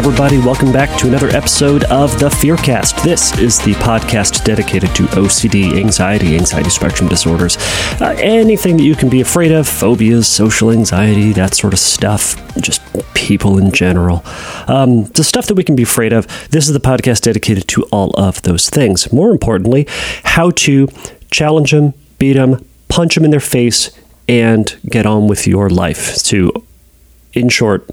everybody. Welcome back to another episode of the Fearcast. This is the podcast dedicated to OCD, anxiety, anxiety spectrum disorders, uh, anything that you can be afraid of, phobias, social anxiety, that sort of stuff, just people in general. Um, the stuff that we can be afraid of. This is the podcast dedicated to all of those things. More importantly, how to challenge them, beat them, punch them in their face, and get on with your life to in short,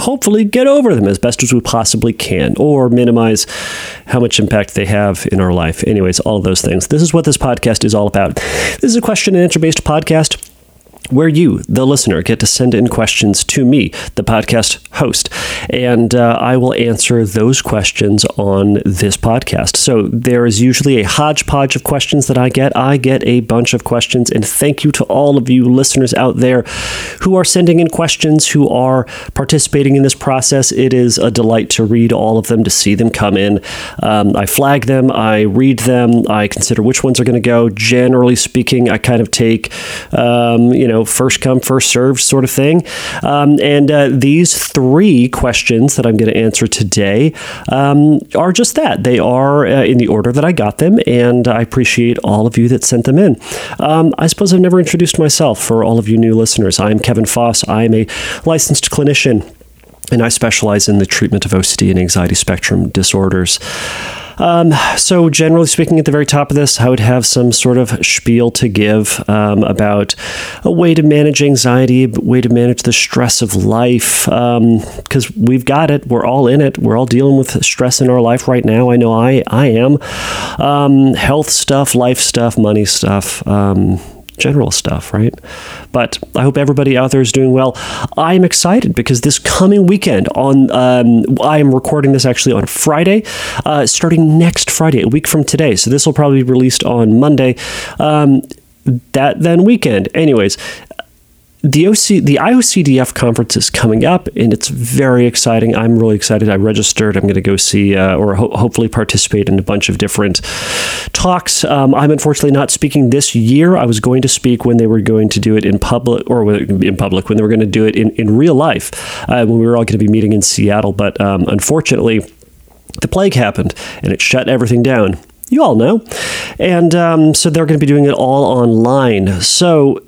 hopefully get over them as best as we possibly can or minimize how much impact they have in our life. Anyways, all those things. This is what this podcast is all about. This is a question and answer based podcast where you, the listener, get to send in questions to me, the podcast host, and uh, I will answer those questions on this podcast. So there is usually a hodgepodge of questions that I get. I get a bunch of questions, and thank you to all of you listeners out there who are sending in questions, who are participating in this process. It is a delight to read all of them, to see them come in. Um, I flag them, I read them, I consider which ones are going to go. Generally speaking, I kind of take, um, you know, know, first come, first served sort of thing. Um, and uh, these three questions that I'm going to answer today um, are just that. They are uh, in the order that I got them, and I appreciate all of you that sent them in. Um, I suppose I've never introduced myself for all of you new listeners. I'm Kevin Foss. I'm a licensed clinician and I specialize in the treatment of OCD and anxiety spectrum disorders. Um, so, generally speaking, at the very top of this, I would have some sort of spiel to give um, about a way to manage anxiety, a way to manage the stress of life, because um, we've got it. We're all in it. We're all dealing with stress in our life right now. I know I, I am. Um, health stuff, life stuff, money stuff um, general stuff, right? But I hope everybody out there is doing well. I'm excited because this coming weekend on um, I am recording this actually on Friday, uh, starting next Friday, a week from today. So this will probably be released on Monday. Um, that then weekend. Anyways, the OC the IOCDF conference is coming up, and it's very exciting. I'm really excited. I registered. I'm going to go see uh, or ho- hopefully participate in a bunch of different talks. Um, I'm unfortunately not speaking this year. I was going to speak when they were going to do it in public or in public when they were going to do it in in real life uh, when we were all going to be meeting in Seattle. But um, unfortunately, the plague happened and it shut everything down you all know. And um, so they're going to be doing it all online. So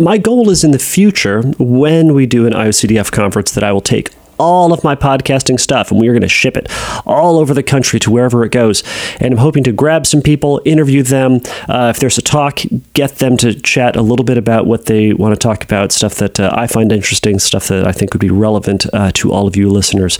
my goal is in the future, when we do an IOCDF conference, that I will take all of my podcasting stuff and we are going to ship it all over the country to wherever it goes. And I'm hoping to grab some people, interview them. Uh, if there's a talk, get them to chat a little bit about what they want to talk about, stuff that uh, I find interesting, stuff that I think would be relevant uh, to all of you listeners.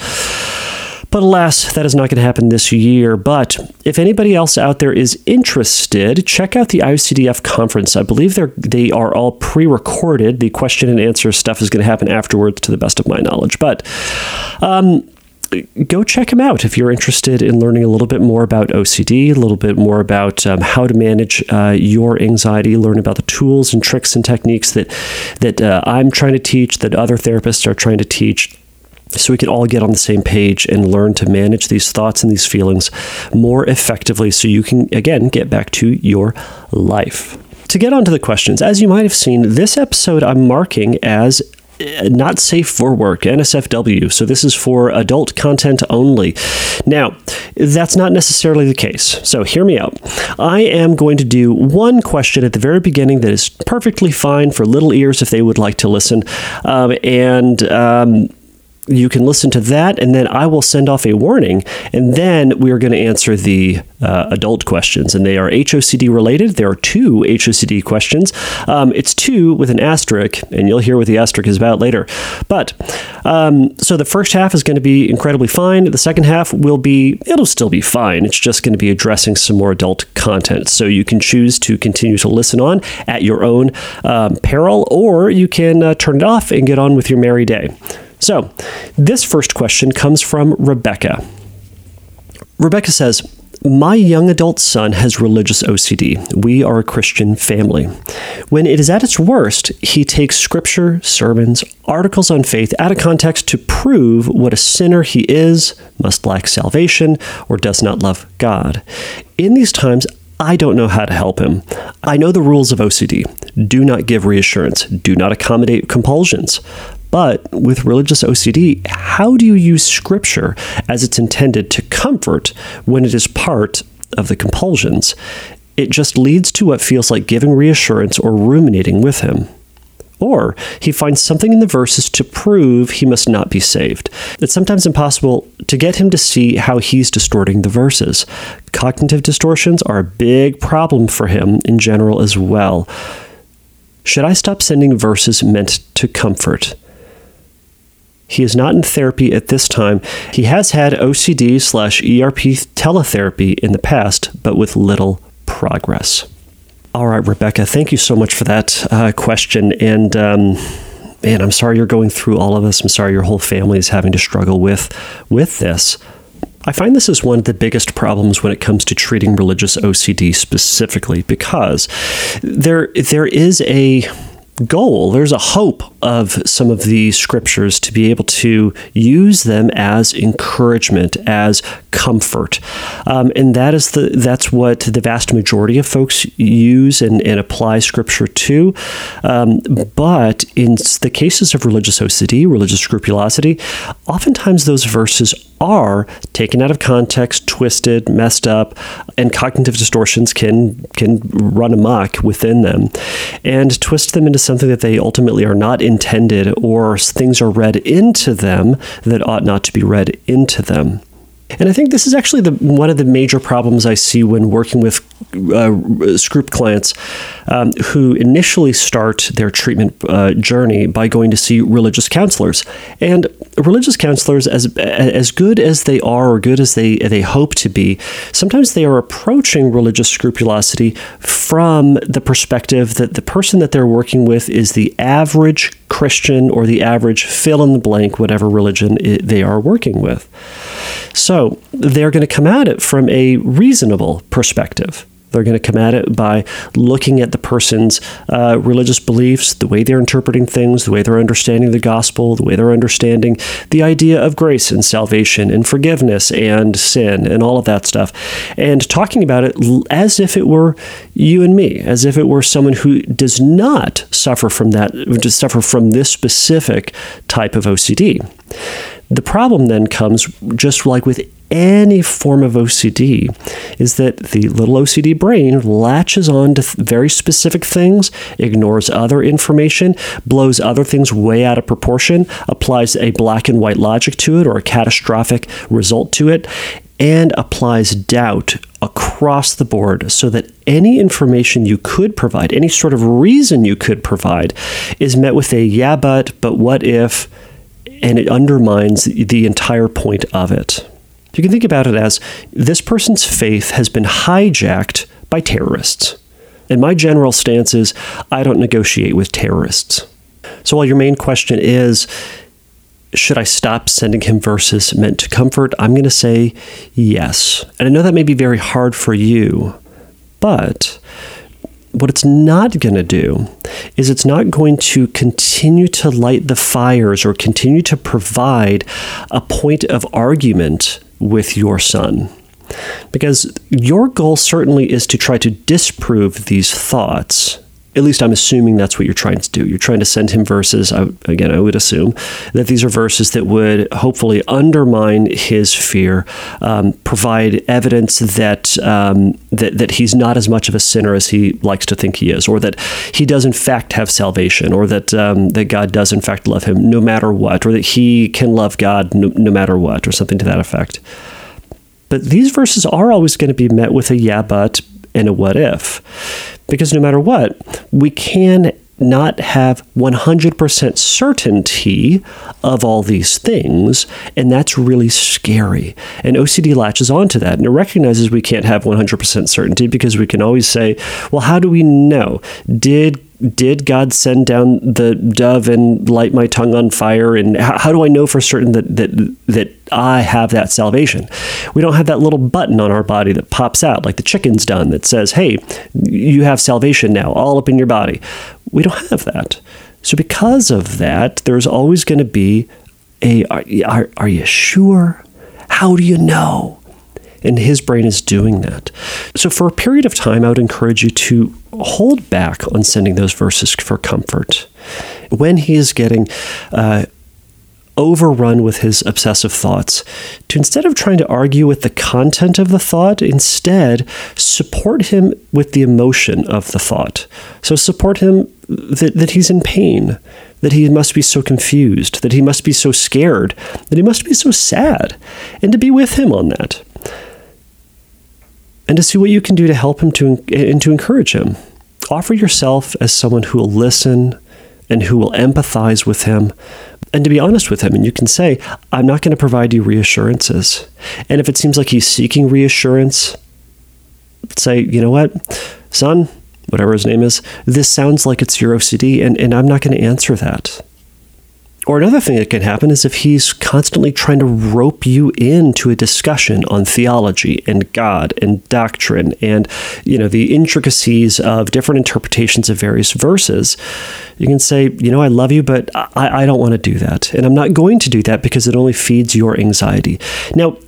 But alas, that is not going to happen this year. But if anybody else out there is interested, check out the IOCDF conference. I believe they're they are all pre-recorded. The question and answer stuff is going to happen afterwards, to the best of my knowledge. But um, go check them out if you're interested in learning a little bit more about OCD, a little bit more about um, how to manage uh, your anxiety, learn about the tools and tricks and techniques that that uh, I'm trying to teach, that other therapists are trying to teach so we can all get on the same page and learn to manage these thoughts and these feelings more effectively so you can, again, get back to your life. To get onto the questions, as you might have seen, this episode I'm marking as uh, not safe for work, NSFW. So this is for adult content only. Now, that's not necessarily the case. So hear me out. I am going to do one question at the very beginning that is perfectly fine for little ears if they would like to listen. Um, and um, you can listen to that, and then I will send off a warning, and then we are going to answer the uh, adult questions, and they are HOCD related. There are two HOCD questions. Um, it's two with an asterisk, and you'll hear what the asterisk is about later. But um, so the first half is going to be incredibly fine. The second half will be, it'll still be fine. It's just going to be addressing some more adult content. So you can choose to continue to listen on at your own um, peril, or you can uh, turn it off and get on with your merry day. So, this first question comes from Rebecca. Rebecca says, my young adult son has religious OCD. We are a Christian family. When it is at its worst, he takes scripture, sermons, articles on faith out of context to prove what a sinner he is, must lack salvation, or does not love God. In these times, I don't know how to help him. I know the rules of OCD. Do not give reassurance. Do not accommodate compulsions. But with religious OCD, how do you use scripture as it's intended to comfort when it is part of the compulsions? It just leads to what feels like giving reassurance or ruminating with him. Or he finds something in the verses to prove he must not be saved. It's sometimes impossible to get him to see how he's distorting the verses. Cognitive distortions are a big problem for him in general as well. Should I stop sending verses meant to comfort? He is not in therapy at this time. He has had OCD slash ERP teletherapy in the past, but with little progress. All right, Rebecca, thank you so much for that uh, question. And um, man, I'm sorry you're going through all of this. I'm sorry your whole family is having to struggle with with this. I find this is one of the biggest problems when it comes to treating religious OCD specifically because there there is a goal, there's a hope of some of these scriptures to be able to use them as encouragement, as comfort, um, and that is the that's what the vast majority of folks use and, and apply scripture to. Um, but in the cases of religious OCD, religious scrupulosity, oftentimes those verses are taken out of context, twisted, messed up, and cognitive distortions can can run amok within them and twist them into something that they ultimately are not intended or things are read into them that ought not to be read into them. And I think this is actually the, one of the major problems I see when working with uh, clients um, who initially start their treatment uh, journey by going to see religious counselors. And religious counselors, as as good as they are or good as they they hope to be, sometimes they are approaching religious scrupulosity from the perspective that the person that they're working with is the average Christian or the average fill in the blank, whatever religion they are working with. So they're going to come at it from a reasonable perspective. They're going to come at it by looking at the person's uh, religious beliefs, the way they're interpreting things, the way they're understanding the gospel, the way they're understanding the idea of grace and salvation and forgiveness and sin and all of that stuff, and talking about it as if it were you and me, as if it were someone who does not suffer from that, does suffer from this specific type of OCD. The problem then comes just like with any form of OCD is that the little OCD brain latches on to very specific things, ignores other information, blows other things way out of proportion, applies a black and white logic to it or a catastrophic result to it, and applies doubt across the board so that any information you could provide, any sort of reason you could provide, is met with a yeah, but, but what if, and it undermines the entire point of it. You can think about it as this person's faith has been hijacked by terrorists. And my general stance is I don't negotiate with terrorists. So while your main question is, should I stop sending him verses meant to comfort? I'm going to say yes. And I know that may be very hard for you, but what it's not going to do is it's not going to continue to light the fires or continue to provide a point of argument with your son. Because your goal certainly is to try to disprove these thoughts. At least I'm assuming that's what you're trying to do. You're trying to send him verses, I, again, I would assume, that these are verses that would hopefully undermine his fear, um, provide evidence that, um, that, that he's not as much of a sinner as he likes to think he is, or that he does in fact have salvation, or that, um, that God does in fact love him no matter what, or that he can love God no, no matter what, or something to that effect. But these verses are always going to be met with a yeah, but and a what if. Because no matter what, we can not have 100% certainty of all these things, and that's really scary. And OCD latches onto that, and it recognizes we can't have 100% certainty because we can always say, well, how do we know? Did did God send down the dove and light my tongue on fire? And how, how, do I know for certain that, that that I have that salvation? We don't have that little button on our body that pops out like the chicken's done that says, "Hey, you have salvation now, all up in your body." We don't have that. So because of that, there's always going to be a are, are, are you sure? How do you know? And his brain is doing that. So, for a period of time, I would encourage you to hold back on sending those verses for comfort. When he is getting uh, overrun with his obsessive thoughts, to instead of trying to argue with the content of the thought, instead support him with the emotion of the thought. So support him that, that he's in pain, that he must be so confused, that he must be so scared, that he must be so sad, and to be with him on that. And to see what you can do to help him to, and to encourage him. Offer yourself as someone who will listen and who will empathize with him, and to be honest with him. And you can say, I'm not going to provide you reassurances. And if it seems like he's seeking reassurance, say, you know what, son, whatever his name is, this sounds like it's your OCD, and, and I'm not going to answer that. Or another thing that can happen is if he's constantly trying to rope you into a discussion on theology and God and doctrine and you know the intricacies of different interpretations of various verses, you can say, you know, I love you, but I, I don't want to do that, and I'm not going to do that because it only feeds your anxiety. Now,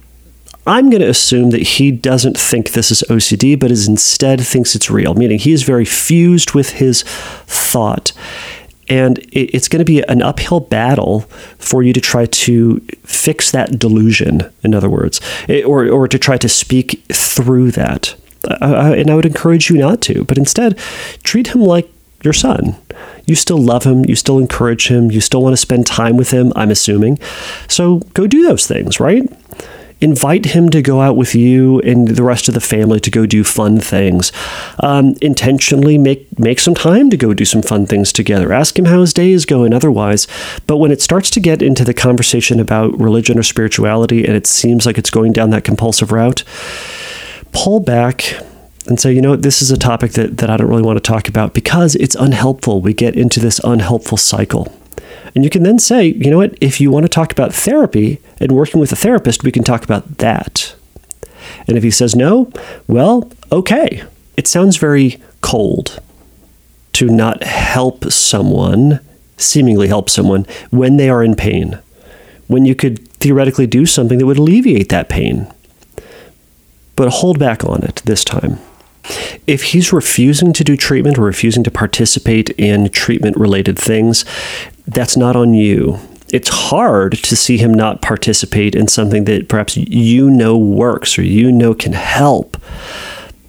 I'm going to assume that he doesn't think this is OCD, but is instead thinks it's real, meaning he is very fused with his thought and it's going to be an uphill battle for you to try to fix that delusion, in other words, or, or to try to speak through that. Uh, and I would encourage you not to, but instead treat him like your son. You still love him, you still encourage him, you still want to spend time with him, I'm assuming. So go do those things, right? Invite him to go out with you and the rest of the family to go do fun things. Um, intentionally make make some time to go do some fun things together. Ask him how his day is going otherwise. But when it starts to get into the conversation about religion or spirituality and it seems like it's going down that compulsive route, pull back and say, you know, this is a topic that, that I don't really want to talk about because it's unhelpful. We get into this unhelpful cycle. And you can then say, you know what, if you want to talk about therapy and working with a therapist, we can talk about that. And if he says no, well, okay. It sounds very cold to not help someone, seemingly help someone, when they are in pain, when you could theoretically do something that would alleviate that pain. But hold back on it this time. If he's refusing to do treatment or refusing to participate in treatment related things, that's not on you. It's hard to see him not participate in something that perhaps you know works or you know can help.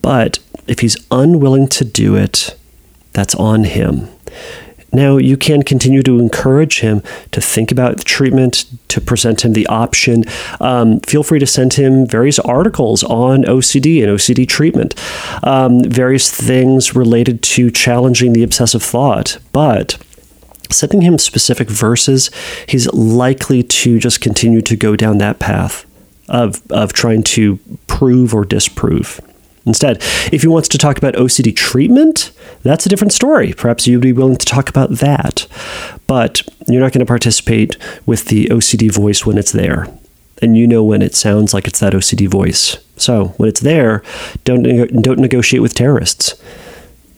But if he's unwilling to do it, that's on him. Now, you can continue to encourage him to think about treatment, to present him the option. Um, feel free to send him various articles on OCD and OCD treatment, um, various things related to challenging the obsessive thought. But sending him specific verses, he's likely to just continue to go down that path of, of trying to prove or disprove. Instead, if he wants to talk about OCD treatment, that's a different story. Perhaps you'd be willing to talk about that. But you're not going to participate with the OCD voice when it's there. And you know when it sounds like it's that OCD voice. So when it's there, don't, don't negotiate with terrorists.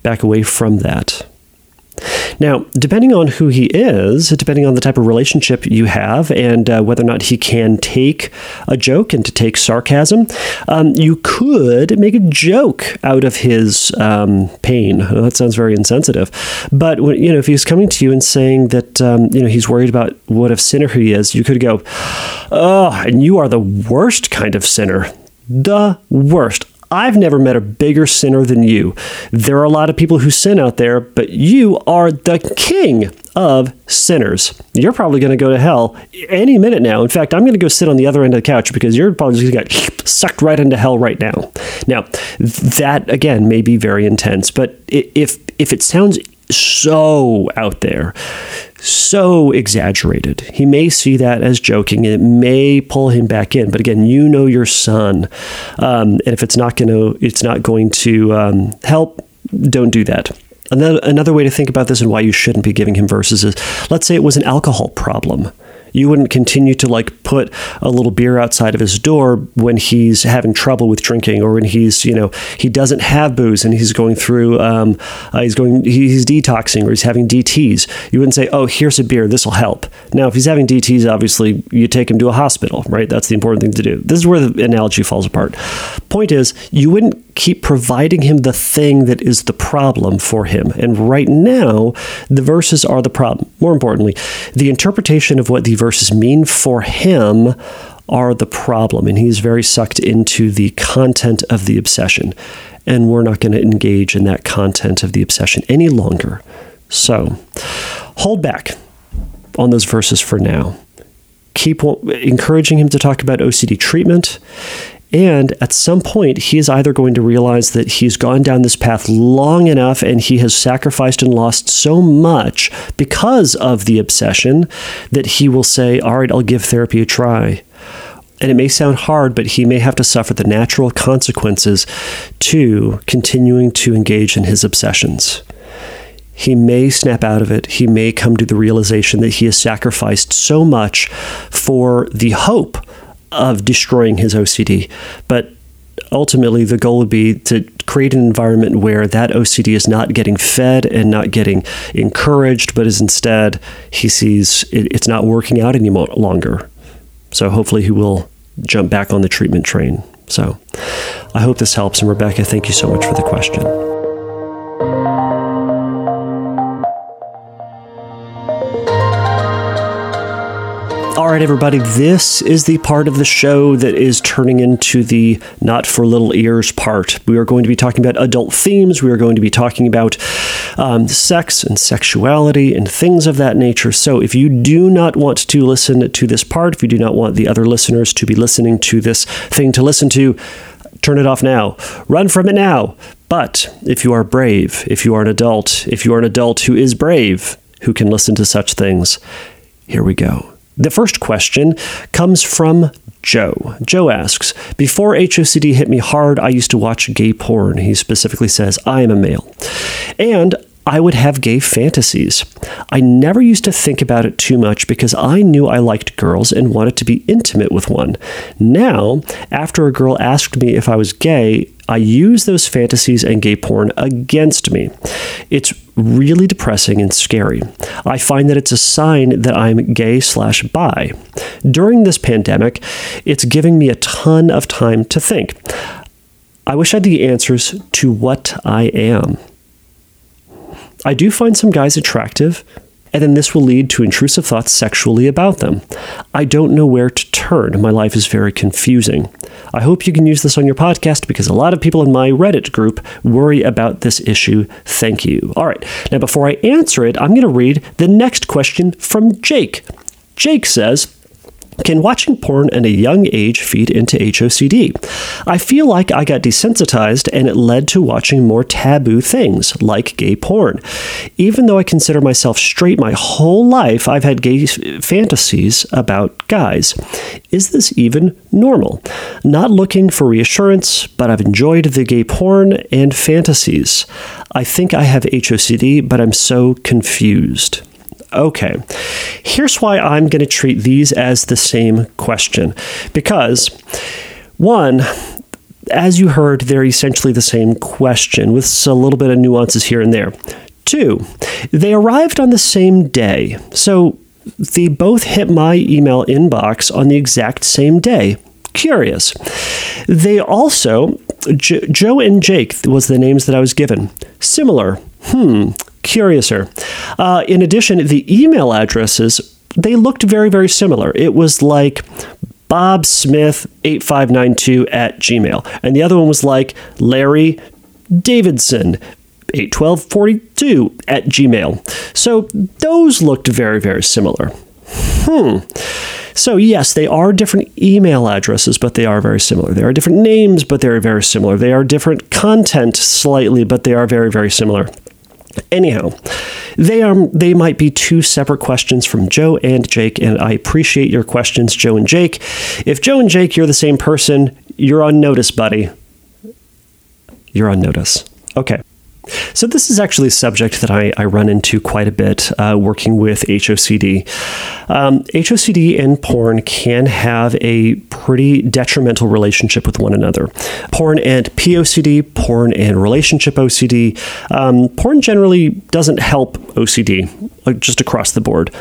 Back away from that. Now, depending on who he is, depending on the type of relationship you have, and uh, whether or not he can take a joke and to take sarcasm, um, you could make a joke out of his um, pain. Well, that sounds very insensitive, but when, you know if he's coming to you and saying that um, you know he's worried about what a sinner he is, you could go, "Oh, and you are the worst kind of sinner." The worst. I've never met a bigger sinner than you. There are a lot of people who sin out there, but you are the king of sinners. You're probably going to go to hell any minute now. In fact, I'm going to go sit on the other end of the couch because you're probably going to get sucked right into hell right now. Now, that again may be very intense, but if if it sounds so out there, so exaggerated. He may see that as joking and it may pull him back in. But again, you know your son. Um, and if it's not going to, it's not going to um, help, don't do that. Another, another way to think about this and why you shouldn't be giving him verses is let's say it was an alcohol problem You wouldn't continue to like put a little beer outside of his door when he's having trouble with drinking or when he's, you know, he doesn't have booze and he's going through, um, uh, he's going, he's detoxing or he's having DTs. You wouldn't say, oh, here's a beer, this will help. Now, if he's having DTs, obviously you take him to a hospital, right? That's the important thing to do. This is where the analogy falls apart. Point is, you wouldn't keep providing him the thing that is the problem for him. And right now, the verses are the problem. More importantly, the interpretation of what the verses mean for him are the problem. And he's very sucked into the content of the obsession. And we're not going to engage in that content of the obsession any longer. So hold back on those verses for now. Keep encouraging him to talk about OCD treatment and at some point, he is either going to realize that he's gone down this path long enough and he has sacrificed and lost so much because of the obsession that he will say, All right, I'll give therapy a try. And it may sound hard, but he may have to suffer the natural consequences to continuing to engage in his obsessions. He may snap out of it. He may come to the realization that he has sacrificed so much for the hope of destroying his OCD. But ultimately, the goal would be to create an environment where that OCD is not getting fed and not getting encouraged, but is instead he sees it, it's not working out any longer. So hopefully, he will jump back on the treatment train. So I hope this helps. And Rebecca, thank you so much for the question. All right, everybody, this is the part of the show that is turning into the not for little ears part. We are going to be talking about adult themes. We are going to be talking about um, sex and sexuality and things of that nature. So, if you do not want to listen to this part, if you do not want the other listeners to be listening to this thing to listen to, turn it off now. Run from it now. But if you are brave, if you are an adult, if you are an adult who is brave, who can listen to such things, here we go. The first question comes from Joe. Joe asks, Before HOCD hit me hard, I used to watch gay porn. He specifically says, I am a male. And I would have gay fantasies. I never used to think about it too much because I knew I liked girls and wanted to be intimate with one. Now, after a girl asked me if I was gay, I use those fantasies and gay porn against me. It's really depressing and scary. I find that it's a sign that I'm gay slash bi. During this pandemic, it's giving me a ton of time to think. I wish I had the answers to what I am. I do find some guys attractive, and then this will lead to intrusive thoughts sexually about them. I don't know where to turn. My life is very confusing. I hope you can use this on your podcast because a lot of people in my Reddit group worry about this issue. Thank you. All right. Now, before I answer it, I'm going to read the next question from Jake. Jake says, can watching porn at a young age feed into HOCD? I feel like I got desensitized and it led to watching more taboo things, like gay porn. Even though I consider myself straight my whole life, I've had gay fantasies about guys. Is this even normal? Not looking for reassurance, but I've enjoyed the gay porn and fantasies. I think I have HOCD, but I'm so confused. Okay, here's why I'm going to treat these as the same question. Because, one, as you heard, they're essentially the same question with a little bit of nuances here and there. Two, they arrived on the same day. So they both hit my email inbox on the exact same day. Curious. They also, jo- Joe and Jake was the names that I was given. Similar. Hmm curiouser. Uh, in addition, the email addresses they looked very very similar. It was like Bob Smith 8592 at Gmail, and the other one was like Larry Davidson 81242 at Gmail. So those looked very very similar. Hmm. So, yes, they are different email addresses, but they are very similar. They are different names, but they're very similar. They are different content slightly, but they are very, very similar. Anyhow, they are they might be two separate questions from Joe and Jake, and I appreciate your questions, Joe and Jake. If Joe and Jake, you're the same person, you're on notice, buddy. You're on notice. Okay. So, this is actually a subject that I, I run into quite a bit uh, working with HOCD. Um, HOCD and porn can have a pretty detrimental relationship with one another. Porn and POCD, porn and relationship OCD. Um, porn generally doesn't help OCD, uh, just across the board.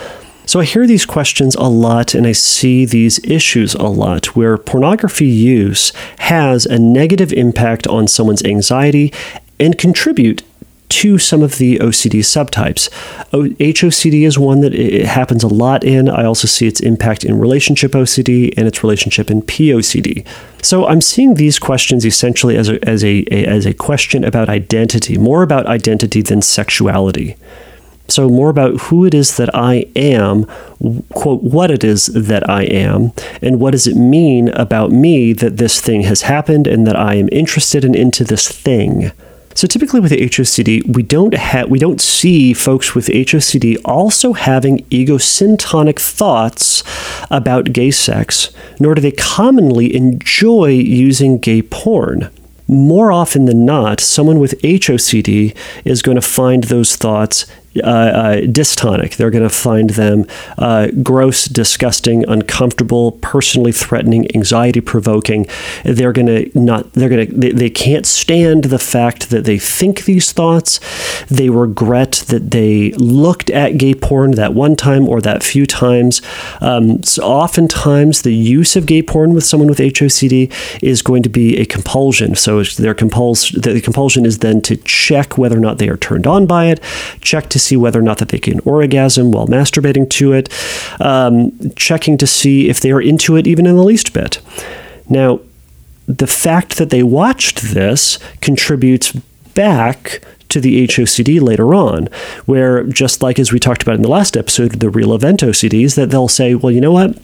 So I hear these questions a lot and I see these issues a lot where pornography use has a negative impact on someone's anxiety and contribute to some of the OCD subtypes. HOCD is one that it happens a lot in. I also see its impact in relationship OCD and its relationship in POCD. So I'm seeing these questions essentially as a, as a, a as a question about identity, more about identity than sexuality. So, more about who it is that I am, quote, what it is that I am, and what does it mean about me that this thing has happened and that I am interested in into this thing. So typically with HOCD, we don't have we don't see folks with HOCD also having egosyntonic thoughts about gay sex, nor do they commonly enjoy using gay porn. More often than not, someone with HOCD is going to find those thoughts dystonic. They're going to find them uh, gross, disgusting, uncomfortable, personally threatening, anxiety provoking. They're going to not. They're going to. They, they can't stand the fact that they think these thoughts. They regret that they looked at gay porn that one time or that few times. Um, so oftentimes, the use of gay porn with someone with HOCD is going to be a compulsion. So their compuls- the compulsion is then to check whether or not they are turned on by it, check to to see whether or not that they can orgasm while masturbating to it, um, checking to see if they are into it even in the least bit. Now, the fact that they watched this contributes back to the HOCD later on, where just like as we talked about in the last episode, the real event OCDs, that they'll say, well, you know what?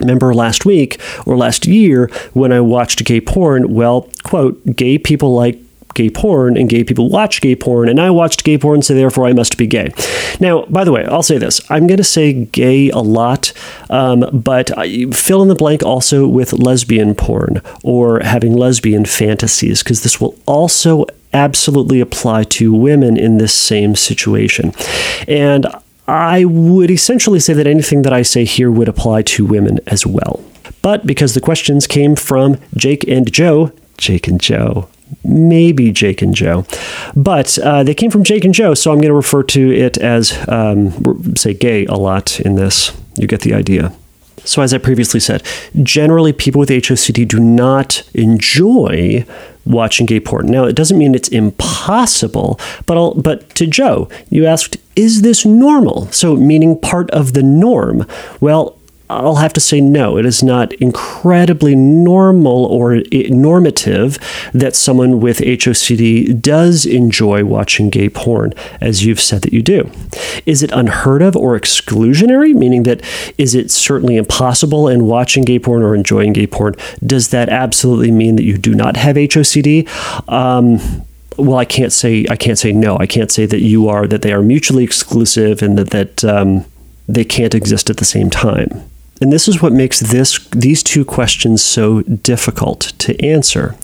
Remember last week or last year when I watched gay porn? Well, quote, gay people like gay porn and gay people watch gay porn and I watched gay porn so therefore I must be gay. Now, by the way, I'll say this. I'm going to say gay a lot, um, but I fill in the blank also with lesbian porn or having lesbian fantasies because this will also absolutely apply to women in this same situation. And I would essentially say that anything that I say here would apply to women as well. But because the questions came from Jake and Joe, Jake and Joe, maybe Jake and Joe. But uh, they came from Jake and Joe, so I'm going to refer to it as, um, say, gay a lot in this. You get the idea. So, as I previously said, generally people with HOCD do not enjoy watching gay porn. Now, it doesn't mean it's impossible, but I'll, but to Joe, you asked, is this normal? So, meaning part of the norm. Well, I'll have to say no. It is not incredibly normal or normative that someone with HOCD does enjoy watching gay porn, as you've said that you do. Is it unheard of or exclusionary, meaning that is it certainly impossible in watching gay porn or enjoying gay porn? Does that absolutely mean that you do not have HOCD? Um, well, I can't say I can't say no. I can't say that you are that they are mutually exclusive and that that um, they can't exist at the same time. And this is what makes this these two questions so difficult to answer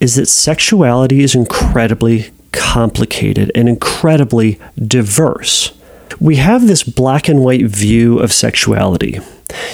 is that sexuality is incredibly complicated and incredibly diverse. We have this black and white view of sexuality.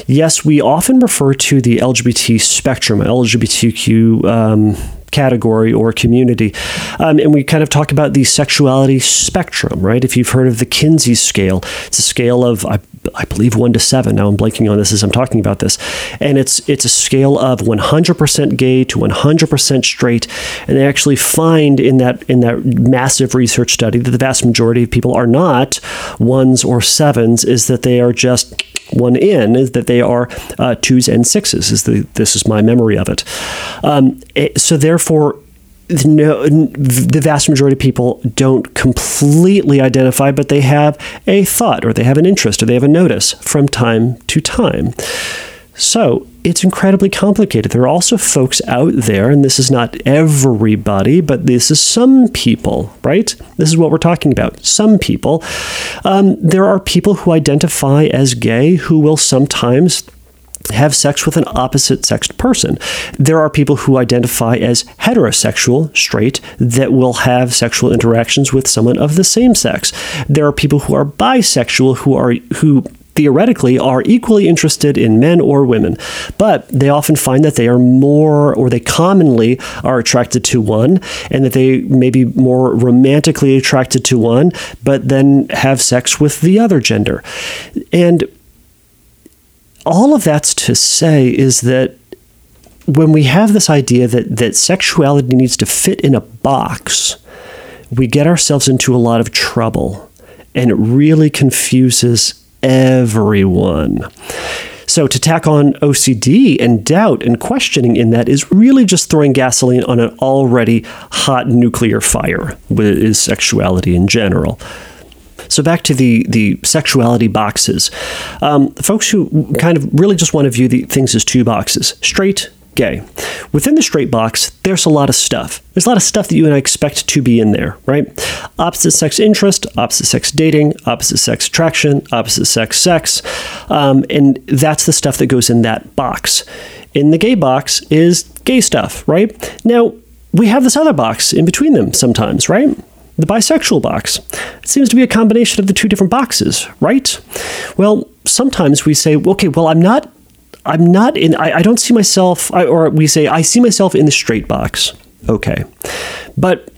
Yes, we often refer to the LGBT spectrum, LGBTQ um, category or community. Um, and we kind of talk about the sexuality spectrum, right? If you've heard of the Kinsey scale, it's a scale of, I, I believe, one to seven. Now I'm blanking on this as I'm talking about this. And it's, it's a scale of 100% gay to 100% straight. And they actually find in that, in that massive research study that the vast majority of people are not ones or sevens, is that they are just one in is that they are uh, twos and sixes. Is the this is my memory of it. Um, eh, so therefore, no, the vast majority of people don't completely identify, but they have a thought or they have an interest or they have a notice from time to time. So it's incredibly complicated. There are also folks out there, and this is not everybody, but this is some people, right? This is what we're talking about. Some people. Um, there are people who identify as gay who will sometimes have sex with an opposite sexed person. There are people who identify as heterosexual, straight, that will have sexual interactions with someone of the same sex. There are people who are bisexual who are who theoretically are equally interested in men or women, but they often find that they are more, or they commonly are attracted to one, and that they may be more romantically attracted to one, but then have sex with the other gender. And all of that's to say is that when we have this idea that, that sexuality needs to fit in a box, we get ourselves into a lot of trouble. And it really confuses everyone. So, to tack on OCD and doubt and questioning in that is really just throwing gasoline on an already hot nuclear fire, with sexuality in general. So back to the the sexuality boxes, um, folks who kind of really just want to view the things as two boxes: straight, gay. Within the straight box, there's a lot of stuff. There's a lot of stuff that you and I expect to be in there, right? Opposite sex interest, opposite sex dating, opposite sex attraction, opposite sex sex. Um, and that's the stuff that goes in that box. In the gay box is gay stuff, right? Now, we have this other box in between them sometimes, right? The bisexual box. It seems to be a combination of the two different boxes, right? Well, sometimes we say, okay, well, I'm not I'm not in, I, I don't see myself, I, or we say, I see myself in the straight box. Okay. But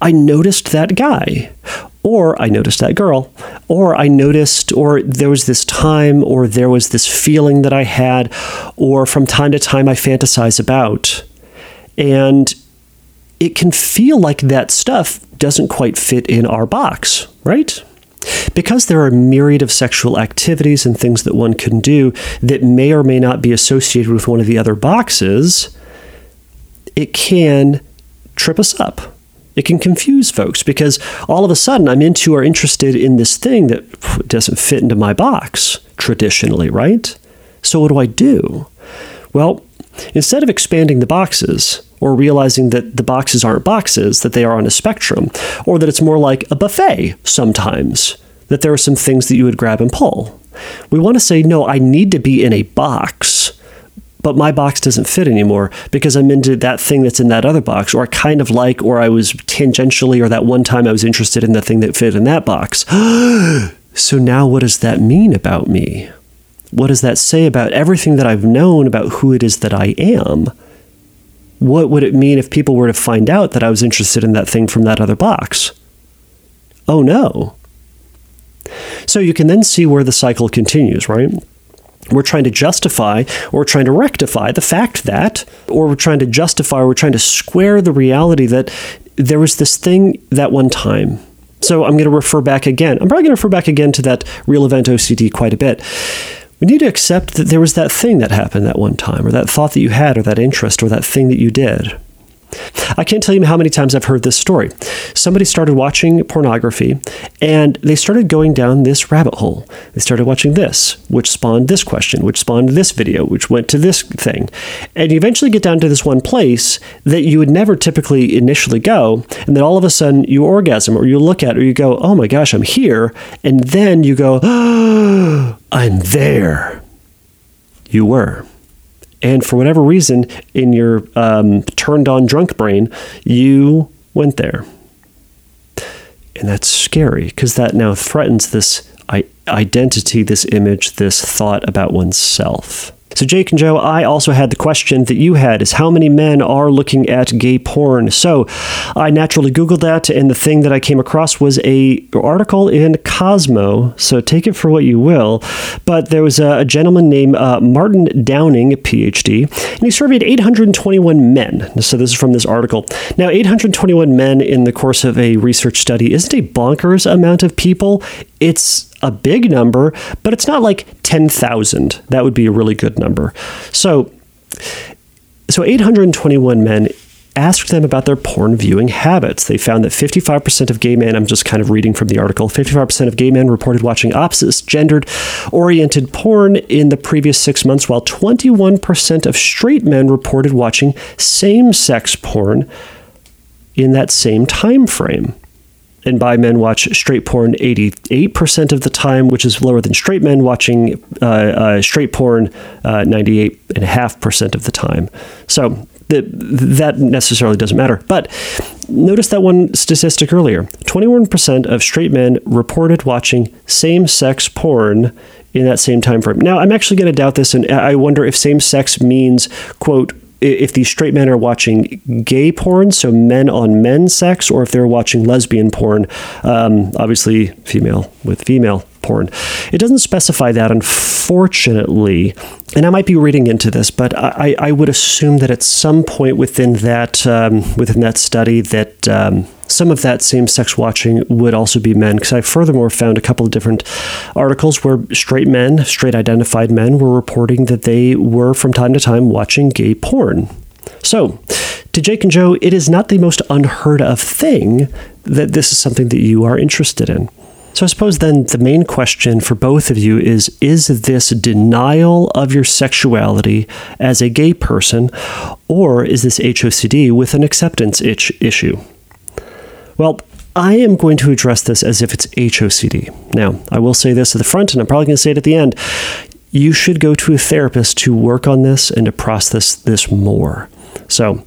I noticed that guy, or I noticed that girl, or I noticed, or there was this time, or there was this feeling that I had, or from time to time I fantasize about. And it can feel like that stuff doesn't quite fit in our box, right? Because there are a myriad of sexual activities and things that one can do that may or may not be associated with one of the other boxes, it can trip us up. It can confuse folks because all of a sudden I'm into or interested in this thing that doesn't fit into my box traditionally, right? So what do I do? Well, instead of expanding the boxes, or realizing that the boxes aren't boxes, that they are on a spectrum, or that it's more like a buffet sometimes, that there are some things that you would grab and pull. We want to say, no, I need to be in a box, but my box doesn't fit anymore because I'm into that thing that's in that other box, or I kind of like, or I was tangentially, or that one time I was interested in the thing that fit in that box. so now what does that mean about me? What does that say about everything that I've known about who it is that I am? What would it mean if people were to find out that I was interested in that thing from that other box? Oh no. So you can then see where the cycle continues, right? We're trying to justify or trying to rectify the fact that, or we're trying to justify or we're trying to square the reality that there was this thing that one time. So I'm going to refer back again. I'm probably going to refer back again to that real event OCD quite a bit we need to accept that there was that thing that happened that one time, or that thought that you had, or that interest, or that thing that you did. I can't tell you how many times I've heard this story. Somebody started watching pornography and they started going down this rabbit hole. They started watching this, which spawned this question, which spawned this video, which went to this thing. And you eventually get down to this one place that you would never typically initially go. And then all of a sudden you orgasm or you look at or you go, oh my gosh, I'm here. And then you go, oh, I'm there. You were and for whatever reason, in your um, turned on drunk brain, you went there. And that's scary because that now threatens this identity, this image, this thought about oneself. So, Jake and Joe, I also had the question that you had is how many men are looking at gay porn? So, I naturally Googled that, and the thing that I came across was a article in Cosmo. So, take it for what you will. But there was a, a gentleman named uh, Martin Downing, PhD, and he surveyed 821 men. So, this is from this article. Now, 821 men in the course of a research study isn't a bonkers amount of people. It's a big number, but it's not like 10,000. That would be a really good number. So, so 821 men asked them about their porn viewing habits. They found that 55% of gay men, I'm just kind of reading from the article, 55% of gay men reported watching opposite gendered oriented porn in the previous six months, while 21% of straight men reported watching same sex porn in that same time frame. And bi men watch straight porn 88% of the time, which is lower than straight men watching uh, uh, straight porn uh, 98.5% of the time. So that that necessarily doesn't matter. But notice that one statistic earlier 21% of straight men reported watching same sex porn in that same time frame. Now, I'm actually going to doubt this, and I wonder if same sex means, quote, if these straight men are watching gay porn, so men on men sex, or if they're watching lesbian porn, um, obviously female with female porn. It doesn't specify that, unfortunately. And I might be reading into this, but I, I would assume that at some point within that um, within that study that um, some of that same sex watching would also be men. Because I furthermore found a couple of different articles where straight men, straight identified men, were reporting that they were from time to time watching gay porn. So, to Jake and Joe, it is not the most unheard of thing that this is something that you are interested in. So I suppose then the main question for both of you is is this denial of your sexuality as a gay person, or is this HOCD with an acceptance itch issue? Well, I am going to address this as if it's HOCD. Now, I will say this at the front, and I'm probably going to say it at the end. You should go to a therapist to work on this and to process this more. So,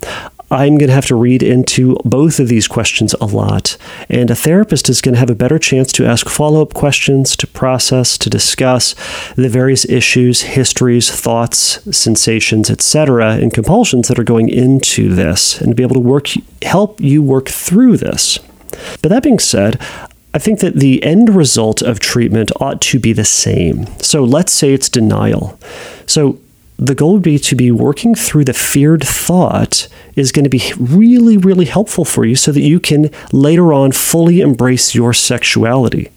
I'm going to have to read into both of these questions a lot, and a therapist is going to have a better chance to ask follow up questions, to process, to discuss the various issues, histories, thoughts, sensations, etc., and compulsions that are going into this, and be able to work help you work through this. But that being said, I think that the end result of treatment ought to be the same. So let's say it's denial. So the goal would be to be working through the feared thought is going to be really, really helpful for you so that you can later on fully embrace your sexuality.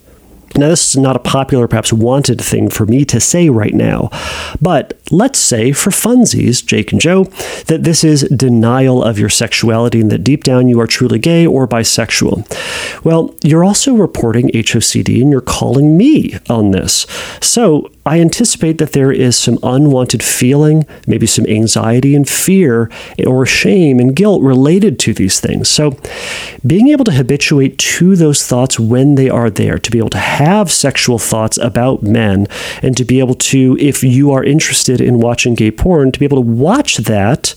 Now, this is not a popular, perhaps wanted thing for me to say right now, but let's say for funsies, Jake and Joe, that this is denial of your sexuality and that deep down you are truly gay or bisexual. Well, you're also reporting HOCD and you're calling me on this. So I anticipate that there is some unwanted feeling, maybe some anxiety and fear, or shame and guilt related to these things. So, being able to habituate to those thoughts when they are there, to be able to have sexual thoughts about men, and to be able to, if you are interested in watching gay porn, to be able to watch that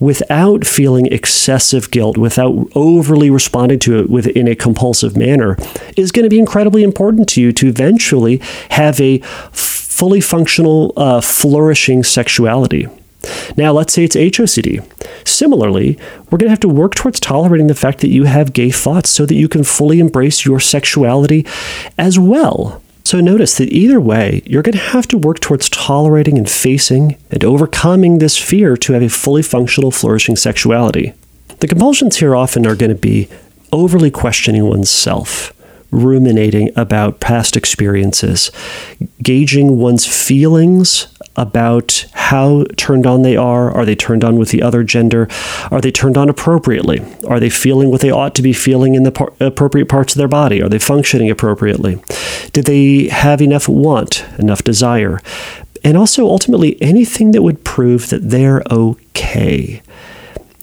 without feeling excessive guilt, without overly responding to it within a compulsive manner, is going to be incredibly important to you to eventually have a fully functional, uh, flourishing sexuality. Now, let's say it's HOCD. Similarly, we're going to have to work towards tolerating the fact that you have gay thoughts so that you can fully embrace your sexuality as well. So, notice that either way, you're going to have to work towards tolerating and facing and overcoming this fear to have a fully functional, flourishing sexuality. The compulsions here often are going to be overly questioning oneself ruminating about past experiences, gauging one's feelings about how turned on they are. Are they turned on with the other gender? Are they turned on appropriately? Are they feeling what they ought to be feeling in the par- appropriate parts of their body? Are they functioning appropriately? Did they have enough want, enough desire? And also, ultimately, anything that would prove that they're okay.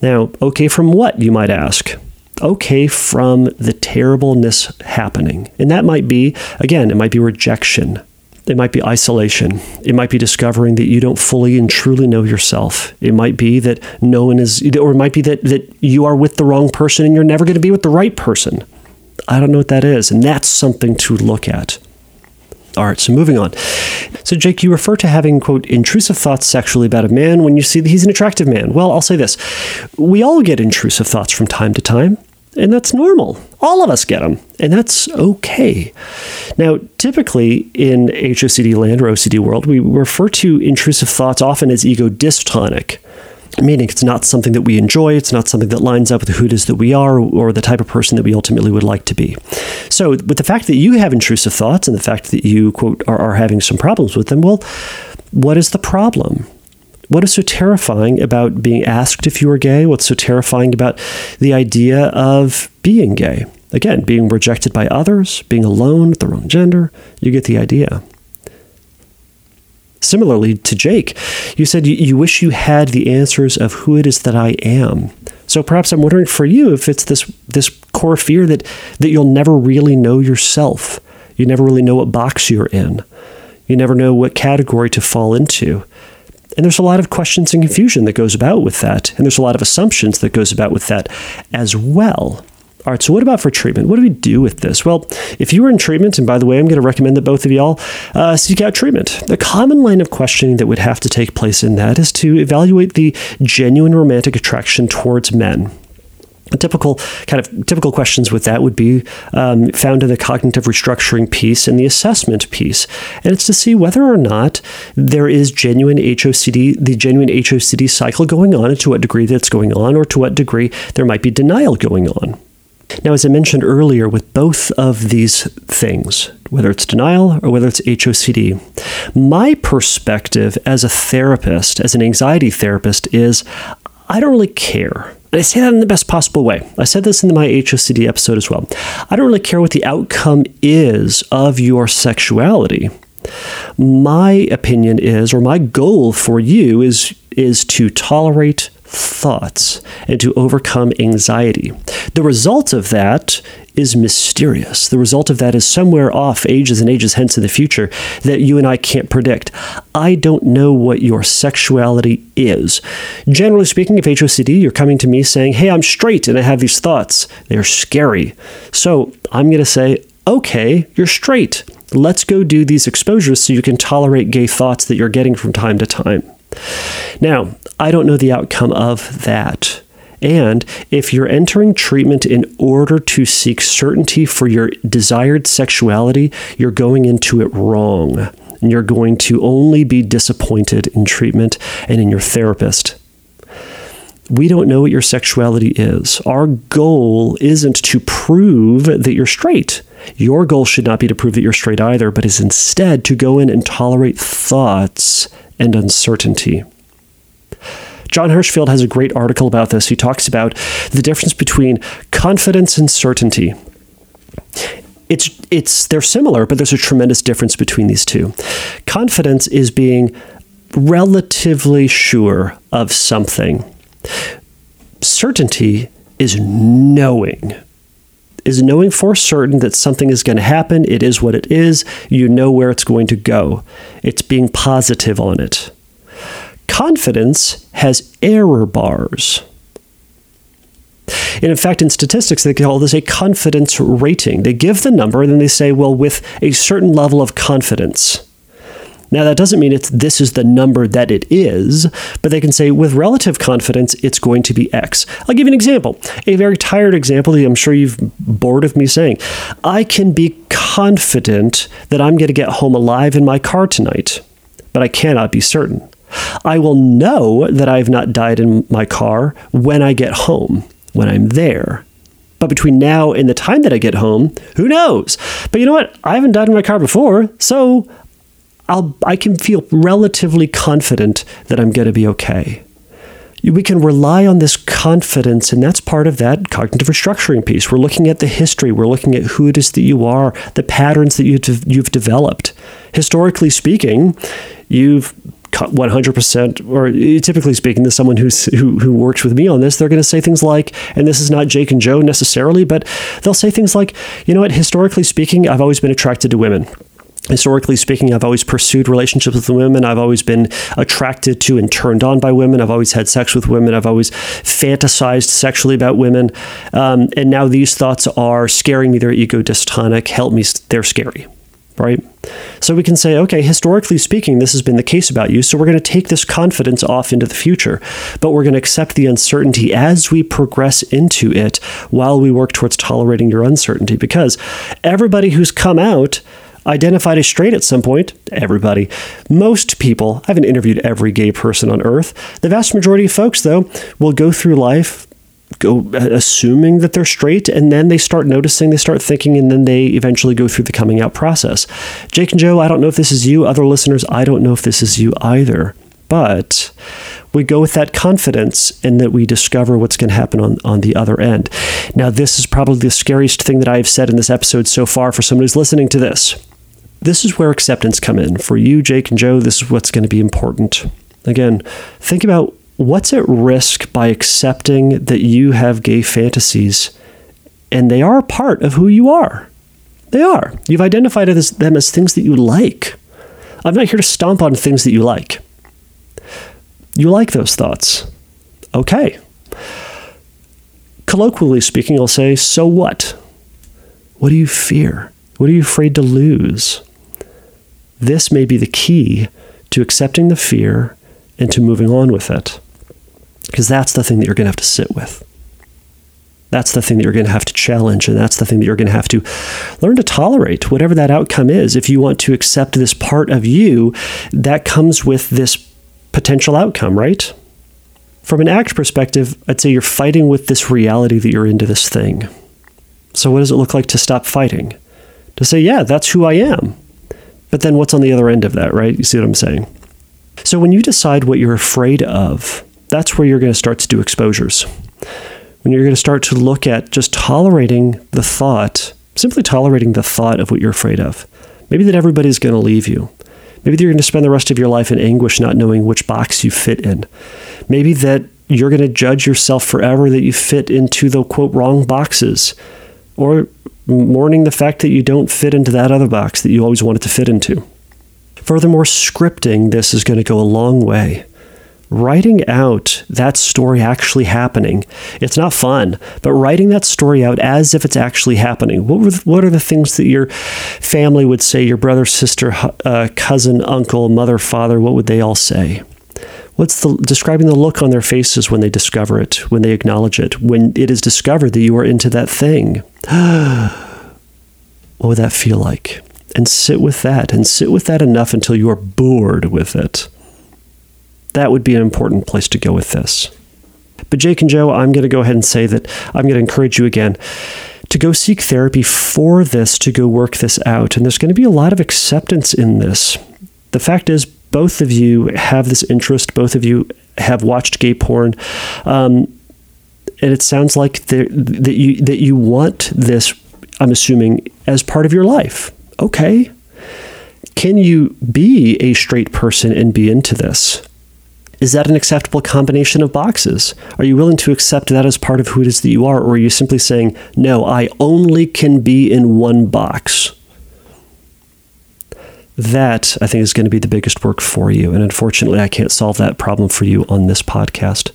Now, okay from what, you might ask? okay from the terribleness happening. And that might be, again, it might be rejection. It might be isolation. It might be discovering that you don't fully and truly know yourself. It might be that no one is, or it might be that, that you are with the wrong person and you're never going to be with the right person. I don't know what that is. And that's something to look at. All right, so moving on. So, Jake, you refer to having, quote, intrusive thoughts sexually about a man when you see that he's an attractive man. Well, I'll say this we all get intrusive thoughts from time to time. And that's normal. All of us get them, and that's okay. Now, typically in HOCD land or OCD world, we refer to intrusive thoughts often as ego dystonic meaning it's not something that we enjoy, it's not something that lines up with who it is that we are or the type of person that we ultimately would like to be. So, with the fact that you have intrusive thoughts and the fact that you, quote, are, are having some problems with them, well, what is the problem? What is so terrifying about being asked if you are gay? What's so terrifying about the idea of being gay? Again, being rejected by others, being alone with the wrong gender, you get the idea. Similarly to Jake, you said you, you wish you had the answers of who it is that I am. So perhaps I'm wondering for you if it's this this core fear that, that you'll never really know yourself. You never really know what box you're in. You never know what category to fall into. And there's a lot of questions and confusion that goes about with that. And there's a lot of assumptions that goes about with that as well. All right, so what about for treatment? What do we do with this? Well, if you are in treatment, and by the way, I'm going to recommend that both of y'all uh, seek out treatment. The common line of questioning that would have to take place in that is to evaluate the genuine romantic attraction towards men typical kind of typical questions with that would be um, found in the cognitive restructuring piece and the assessment piece and it's to see whether or not there is genuine HOCD the genuine HOCD cycle going on and to what degree that's going on or to what degree there might be denial going on now, as I mentioned earlier, with both of these things, whether it's denial or whether it's HOCD, my perspective as a therapist, as an anxiety therapist, is I don't really care. And I say that in the best possible way. I said this in my HOCD episode as well. I don't really care what the outcome is of your sexuality. My opinion is, or my goal for you is, is to tolerate thoughts and to overcome anxiety. The result of that is mysterious. The result of that is somewhere off ages and ages hence in the future that you and I can't predict. I don't know what your sexuality is. Generally speaking, if HOCD, you're coming to me saying, Hey, I'm straight and I have these thoughts. They're scary. So I'm going to say, Okay, you're straight. Let's go do these exposures so you can tolerate gay thoughts that you're getting from time to time. Now, I don't know the outcome of that. And if you're entering treatment in order to seek certainty for your desired sexuality, you're going into it wrong. And you're going to only be disappointed in treatment and in your therapist. We don't know what your sexuality is. Our goal isn't to prove that you're straight. Your goal should not be to prove that you're straight either, but is instead to go in and tolerate thoughts and uncertainty. Jon Hershfield has a great article about this. He talks about the difference between confidence and certainty. It's it's they're similar, but there's a tremendous difference between these two. Confidence is being relatively sure of something. Certainty is knowing is knowing for certain that something is going to happen. It is what it is. You know where it's going to go. It's being positive on it. Confidence has error bars. And in fact, in statistics, they call this a confidence rating. They give the number and then they say, well, with a certain level of confidence. Now, that doesn't mean it's this is the number that it is, but they can say with relative confidence, it's going to be X. I'll give you an example, a very tired example that I'm sure you've bored of me saying. I can be confident that I'm going to get home alive in my car tonight, but I cannot be certain. I will know that I have not died in my car when I get home, when I'm there. But between now and the time that I get home, who knows? But you know what? I haven't died in my car before, so I'll, I can feel relatively confident that I'm going to be okay. We can rely on this confidence, and that's part of that cognitive restructuring piece. We're looking at the history, we're looking at who it is that you are, the patterns that you've, you've developed. Historically speaking, you've 100% or typically speaking to someone who's who, who works with me on this they're going to say things like and this is not jake and joe necessarily but they'll say things like you know what historically speaking i've always been attracted to women historically speaking, I've always pursued relationships with women. I've always been attracted to and turned on by women. I've always had sex with women. I've always fantasized sexually about women. Um, and now these thoughts are scaring me. They're ego dystonic. Help me. They're scary right? So we can say, okay, historically speaking, this has been the case about you. So we're going to take this confidence off into the future, but we're going to accept the uncertainty as we progress into it while we work towards tolerating your uncertainty. Because everybody who's come out identified as straight at some point. Everybody. Most people, I haven't interviewed every gay person on earth. The vast majority of folks, though, will go through life go uh, assuming that they're straight and then they start noticing they start thinking and then they eventually go through the coming out process jake and joe i don't know if this is you other listeners i don't know if this is you either but we go with that confidence and that we discover what's going to happen on, on the other end now this is probably the scariest thing that i've said in this episode so far for someone who's listening to this this is where acceptance come in for you jake and joe this is what's going to be important again think about what's at risk by accepting that you have gay fantasies and they are part of who you are. They are. You've identified them as things that you like. I'm not here to stomp on things that you like. You like those thoughts. Okay. Colloquially speaking, I'll say, so what? What do you fear? What are you afraid to lose? This may be the key to accepting the fear and to moving on with it. Because that's the thing that you're going to have to sit with. That's the thing that you're going to have to challenge, and that's the thing that you're going to have to learn to tolerate, whatever that outcome is. If you want to accept this part of you, that comes with this potential outcome, right? From an ACT perspective, I'd say you're fighting with this reality that you're into this thing. So, what does it look like to stop fighting? To say, yeah, that's who I am. But then what's on the other end of that, right? You see what I'm saying? So, when you decide what you're afraid of, that's where you're going to start to do exposures when you're going to start to look at just tolerating the thought, simply tolerating the thought of what you're afraid of. Maybe that everybody's going to leave you. Maybe that you're going to spend the rest of your life in anguish not knowing which box you fit in. Maybe that you're going to judge yourself forever that you fit into the quote wrong boxes or mourning the fact that you don't fit into that other box that you always wanted to fit into. Furthermore, scripting this is going to go a long way writing out that story actually happening. It's not fun, but writing that story out as if it's actually happening. What, were the, what are the things that your family would say, your brother, sister, uh, cousin, uncle, mother, father, what would they all say? What's the describing the look on their faces when they discover it, when they acknowledge it, when it is discovered that you are into that thing? what would that feel like? And sit with that, and sit with that enough until you are bored with it that would be an important place to go with this. But Jake and Joe, I'm going to go ahead and say that I'm going to encourage you again to go seek therapy for this, to go work this out. And there's going to be a lot of acceptance in this. The fact is, both of you have this interest, both of you have watched gay porn. Um, and it sounds like that you that you want this. I'm assuming as part of your life. Okay, can you be a straight person and be into this? Is that an acceptable combination of boxes? Are you willing to accept that as part of who it is that you are? Or are you simply saying, no, I only can be in one box? That, I think, is going to be the biggest work for you. And unfortunately, I can't solve that problem for you on this podcast.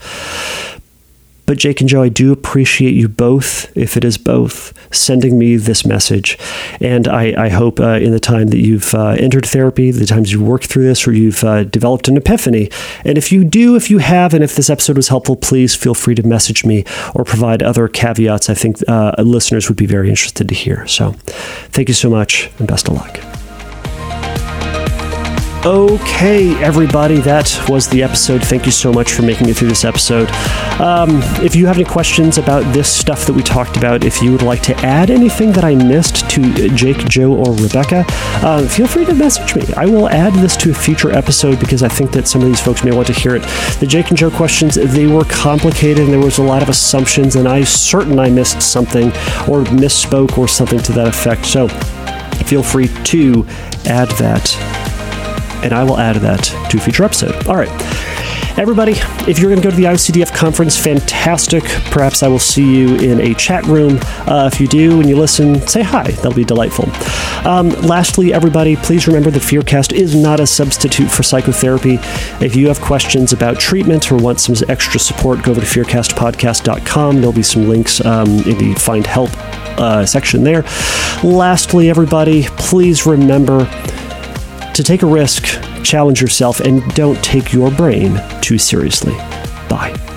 But Jake and Joe, I do appreciate you both, if it is both, sending me this message. And I, I hope uh, in the time that you've uh, entered therapy, the times you've worked through this, or you've uh, developed an epiphany. And if you do, if you have, and if this episode was helpful, please feel free to message me or provide other caveats I think uh, listeners would be very interested to hear. So thank you so much and best of luck. Okay, everybody, that was the episode. Thank you so much for making it through this episode. Um, if you have any questions about this stuff that we talked about, if you would like to add anything that I missed to Jake, Joe, or Rebecca, uh, feel free to message me. I will add this to a future episode because I think that some of these folks may want to hear it. The Jake and Joe questions, they were complicated and there was a lot of assumptions, and I'm certain I missed something or misspoke or something to that effect. So feel free to add that and I will add that to a future episode. All right. Everybody, if you're going to go to the IOCDF conference, fantastic. Perhaps I will see you in a chat room. Uh, if you do and you listen, say hi. That'll be delightful. Um, lastly, everybody, please remember that Fearcast is not a substitute for psychotherapy. If you have questions about treatment or want some extra support, go over to fearcastpodcast.com. There'll be some links um, in the Find Help uh, section there. Lastly, everybody, please remember to take a risk, challenge yourself, and don't take your brain too seriously. Bye.